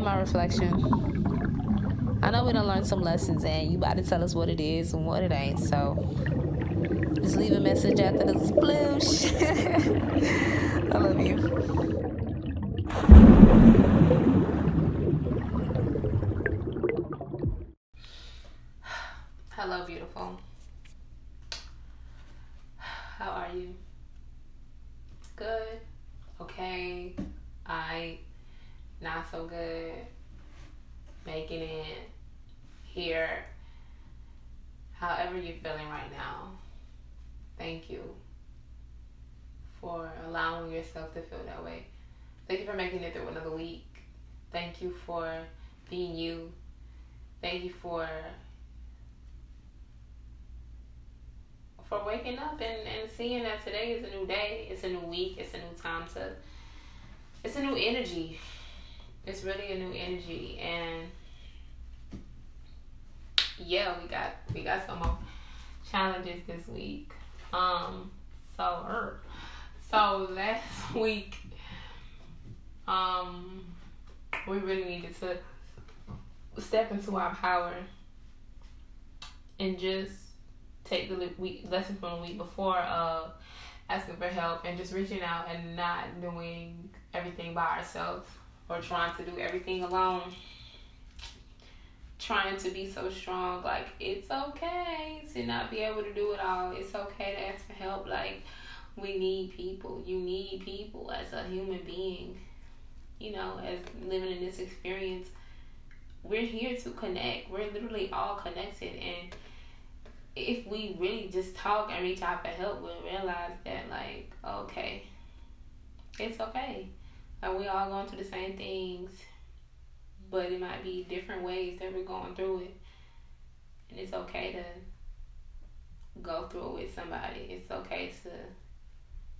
My reflection. I know we done learned some lessons, and you about to tell us what it is and what it ain't. So just leave a message after the sploosh. I love you. Hello, beautiful. How are you? Good. Okay. I not so good. Making it here. However you're feeling right now. Thank you for allowing yourself to feel that way. Thank you for making it through another week. Thank you for being you. Thank you for for waking up and, and seeing that today is a new day, it's a new week, it's a new time to it's a new energy. It's really a new energy and yeah, we got we got some more challenges this week. Um, so er, so last week, um, we really needed to step into our power and just take the week lesson from the week before of asking for help and just reaching out and not doing everything by ourselves or trying to do everything alone trying to be so strong. Like, it's okay to not be able to do it all. It's okay to ask for help. Like, we need people. You need people as a human being. You know, as living in this experience, we're here to connect. We're literally all connected. And if we really just talk and reach out for help, we'll realize that, like, okay, it's okay. Like, we all going through the same things but it might be different ways that we're going through it. And it's okay to go through it with somebody. It's okay to,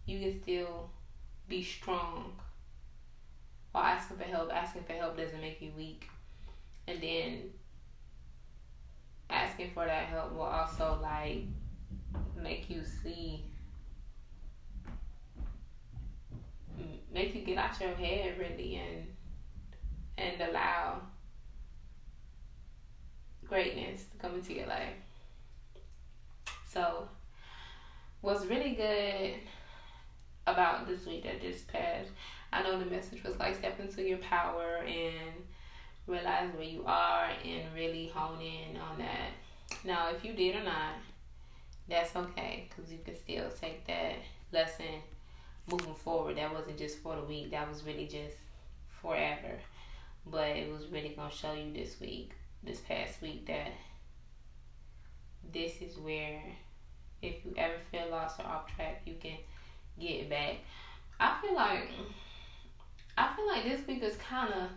you can still be strong while asking for help. Asking for help doesn't make you weak. And then asking for that help will also like make you see make you get out your head really and and allow greatness to come into your life. So, what's really good about this week that just passed, I know the message was like step into your power and realize where you are and really hone in on that. Now, if you did or not, that's okay because you can still take that lesson moving forward. That wasn't just for the week, that was really just forever but it was really gonna show you this week, this past week, that this is where if you ever feel lost or off track, you can get back. I feel like I feel like this week is kind of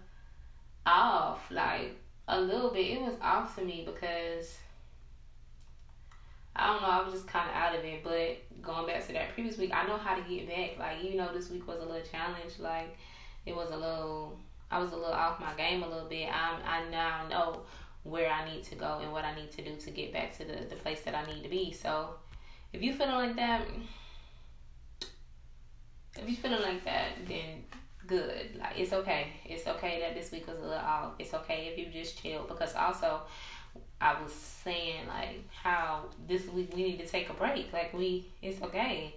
off, like a little bit. It was off to me because I don't know. I was just kind of out of it. But going back to that previous week, I know how to get back. Like you know, this week was a little challenge. Like it was a little I was a little off my game a little bit. I'm, I now know where I need to go and what I need to do to get back to the, the place that I need to be. So if you feeling like that, if you're feeling like that, then good. Like it's okay. It's okay that this week was a little off. It's okay if you just chill because also I was saying like how this week we need to take a break. Like we, it's okay.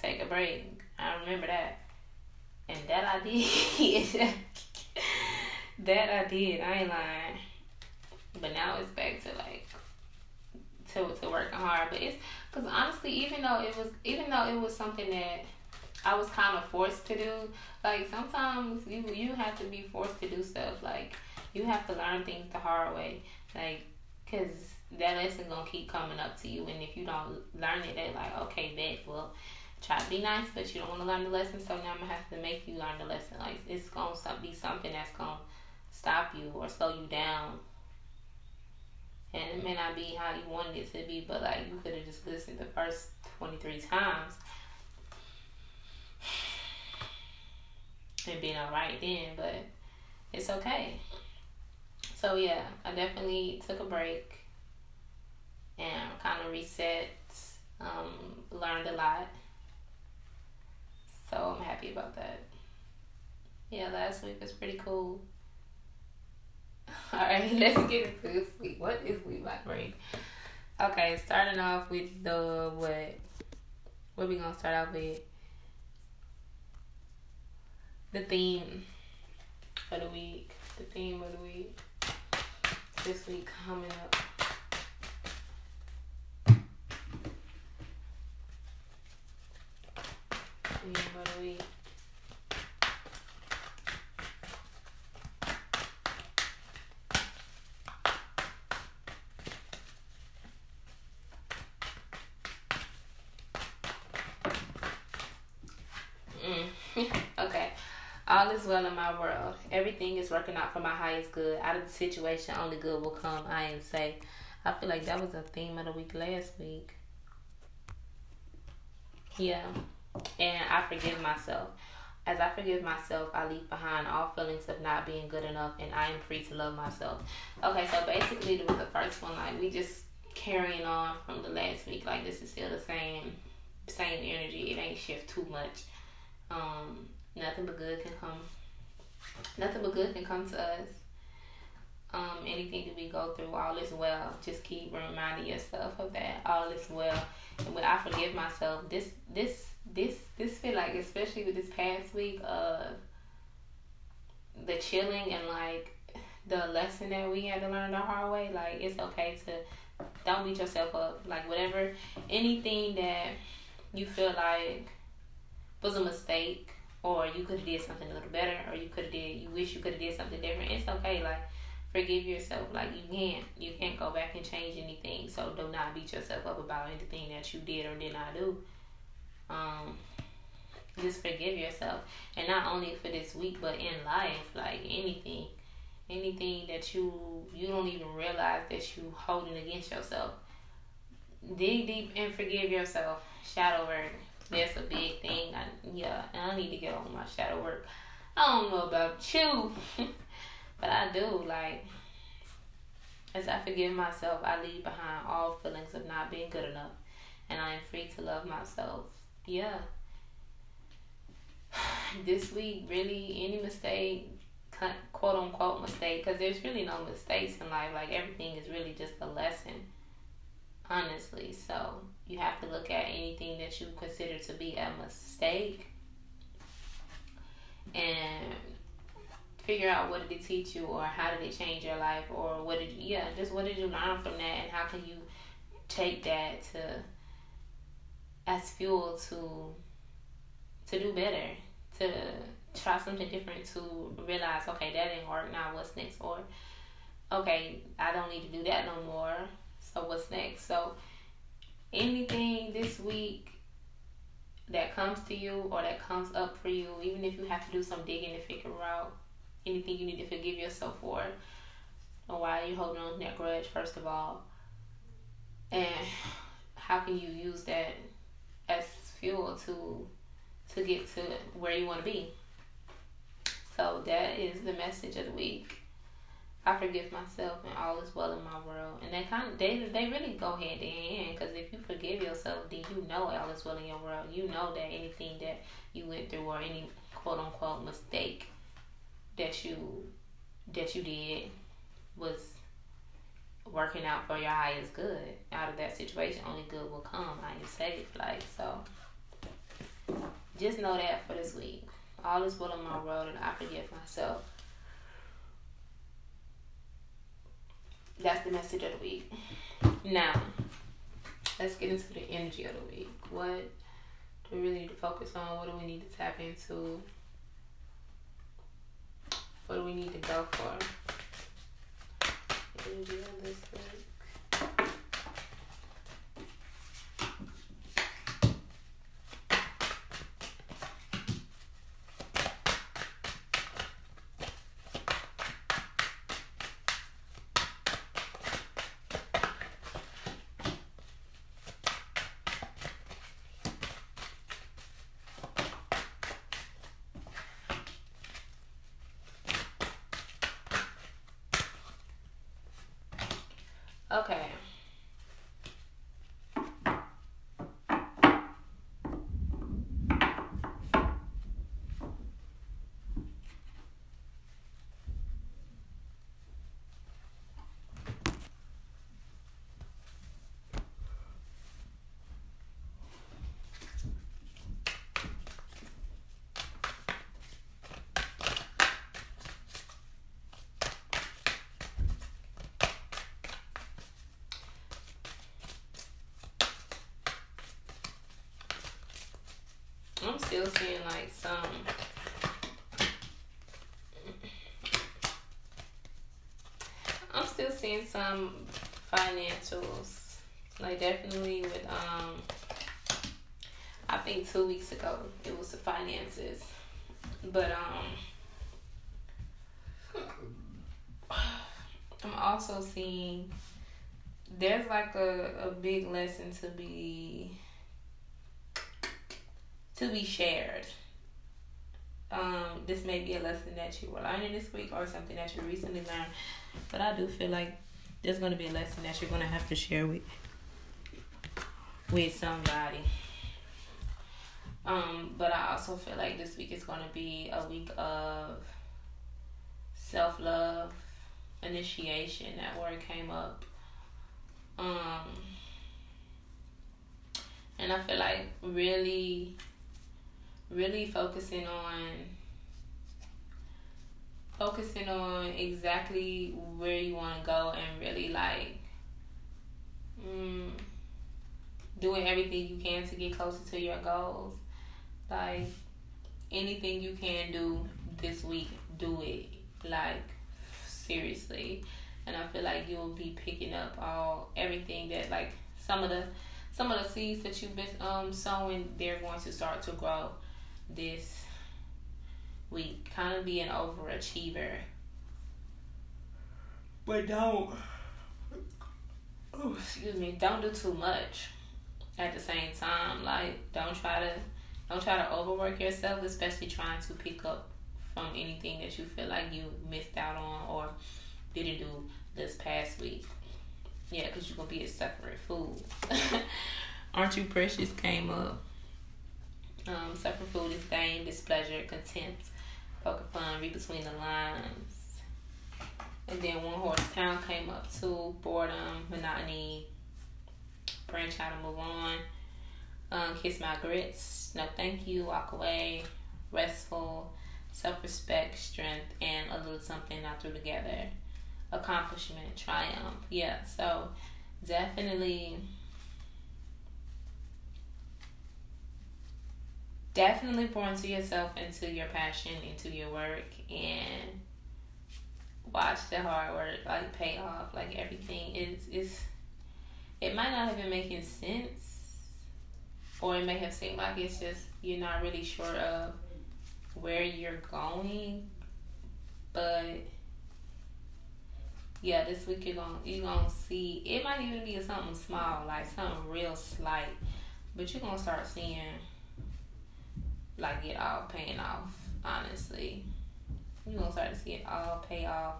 Take a break. I remember that. And that I did. that I did. I ain't lying. But now it's back to like to to working hard. But it's because honestly, even though it was even though it was something that I was kind of forced to do. Like sometimes you you have to be forced to do stuff. Like you have to learn things the hard way. Like because that lesson gonna keep coming up to you, and if you don't learn it, they're like, okay, bet. Well, try to be nice, but you don't want to learn the lesson. So now I'm gonna have to make you learn the lesson. Like it's gonna be something that's gonna stop you or slow you down. And it may not be how you wanted it to be, but like you could have just listened the first 23 times and been alright then, but it's okay. So yeah, I definitely took a break and kind of reset, um, learned a lot. So I'm happy about that. Yeah, last week was pretty cool. All right, let's get into this week. What is week like bring? Okay, starting off with the what? What we gonna start off with? The theme of the week. The theme of the week. This week coming up. Theme of the week. okay. All is well in my world. Everything is working out for my highest good. Out of the situation, only good will come. I am safe. I feel like that was a theme of the week last week. Yeah. And I forgive myself. As I forgive myself, I leave behind all feelings of not being good enough and I am free to love myself. Okay, so basically with the first one, like we just carrying on from the last week. Like this is still the same same energy. It ain't shift too much. Um, nothing but good can come. Nothing but good can come to us. Um, anything that we go through, all is well. Just keep reminding yourself of that. All is well. And when I forgive myself, this this this this feel like especially with this past week of the chilling and like the lesson that we had to learn the hard way, like it's okay to don't beat yourself up. Like whatever anything that you feel like was a mistake or you could have did something a little better or you could have did you wish you could have did something different. It's okay like forgive yourself. Like you can't you can't go back and change anything. So do not beat yourself up about anything that you did or did not do. Um just forgive yourself. And not only for this week but in life like anything. Anything that you you don't even realize that you holding against yourself. Dig deep and forgive yourself. Shadow work that's a big thing. I, yeah, and I need to get on my shadow work. I don't know about you, but I do. Like, as I forgive myself, I leave behind all feelings of not being good enough, and I am free to love myself. Yeah. This week, really, any mistake, quote unquote mistake, because there's really no mistakes in life. Like, everything is really just a lesson honestly. So you have to look at anything that you consider to be a mistake and figure out what did it teach you or how did it change your life or what did you, yeah just what did you learn from that and how can you take that to as fuel to to do better to try something different to realize okay that didn't work now what's next or okay i don't need to do that no more so what's next? So anything this week that comes to you or that comes up for you, even if you have to do some digging to figure out anything you need to forgive yourself for, or why you're holding on to that grudge, first of all, and how can you use that as fuel to to get to where you want to be. So that is the message of the week. I forgive myself and all is well in my world. And they kind of they they really go hand in hand because if you forgive yourself, then you know all is well in your world. You know that anything that you went through or any quote unquote mistake that you that you did was working out for your highest good. Out of that situation, only good will come. I am safe. Like so, just know that for this week, all is well in my world, and I forgive myself that's the message of the week. Now, let's get into the energy of the week. What do we really need to focus on? What do we need to tap into? What do we need to go for? Energy of this week. Still seeing like some I'm still seeing some financials. Like definitely with um I think two weeks ago it was the finances. But um I'm also seeing there's like a, a big lesson to be to be shared. Um, this may be a lesson that you were learning this week or something that you recently learned, but I do feel like there's going to be a lesson that you're going to have to share with with somebody. Um, but I also feel like this week is going to be a week of self love, initiation. That word came up. Um, and I feel like really, really focusing on focusing on exactly where you want to go and really like mm, doing everything you can to get closer to your goals. Like anything you can do this week, do it. Like seriously. And I feel like you'll be picking up all everything that like some of the some of the seeds that you've been um sowing, they're going to start to grow this week, kind of be an overachiever. But don't, oh, excuse me, don't do too much at the same time. Like, don't try to, don't try to overwork yourself, especially trying to pick up from anything that you feel like you missed out on or didn't do this past week. Yeah, because you're going to be a separate fool. Aren't you precious came up. Um, separate food is displeasure, contempt, poker fun, read between the lines. And then one horse town came up too, boredom, monotony, branch out and move on. Um, kiss my grits, no thank you, walk away, restful, self respect, strength, and a little something I threw together. Accomplishment, triumph. Yeah, so definitely definitely pour into yourself, into your passion, into your work, and watch the hard work like pay off. Like everything is is. It might not have been making sense, or it may have seemed like it's just you're not really sure of where you're going, but yeah, this week you're gonna you're gonna see it might even be something small, like something real slight, but you're gonna start seeing like it all paying off. Honestly, you gonna start to see it all pay off.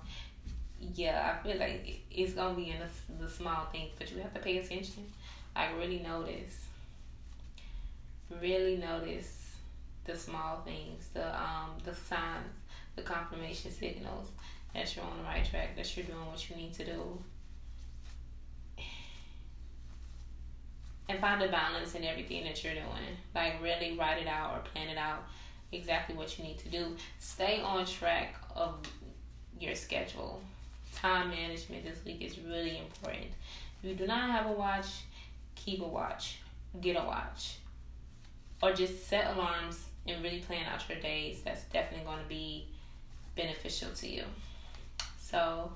Yeah, I feel like it's gonna be in the, the small things, but you have to pay attention. Like really notice, really notice the small things, the um the signs, the confirmation signals that you're on the right track, that you're doing what you need to do. And find a balance in everything that you're doing. Like really write it out or plan it out exactly what you need to do. Stay on track of your schedule. Time management this week is really important. If you do not have a watch, keep a watch. Get a watch. Or just set alarms and really plan out your days. That's definitely going to be beneficial to you. So,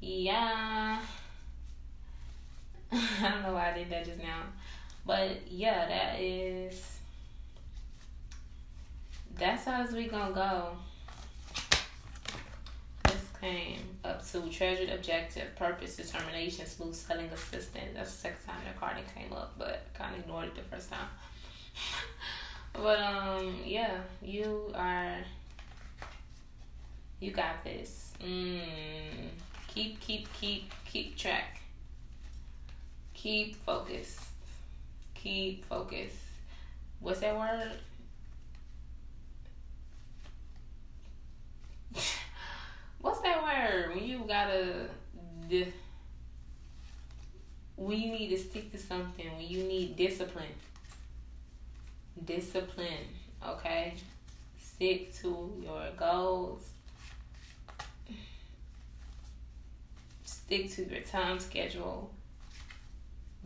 yeah. I don't know why I did that just now. But yeah, that is that's how week gonna go. This came up to treasured objective, purpose, determination, smooth selling assistant. That's the second time that card came up, but kinda ignored it the first time. but um yeah, you are you got this. Mm. Keep keep keep keep track keep focus. Keep focus. What's that word? What's that word? When you gotta you need to stick to something, when you need discipline. Discipline, okay? Stick to your goals. Stick to your time schedule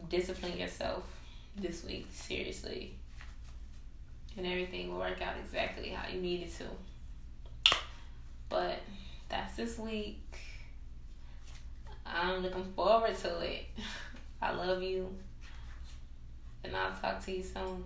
discipline yourself this week, seriously. and everything will work out exactly how you need it to. But that's this week. I'm looking forward to it. I love you. And I'll talk to you soon.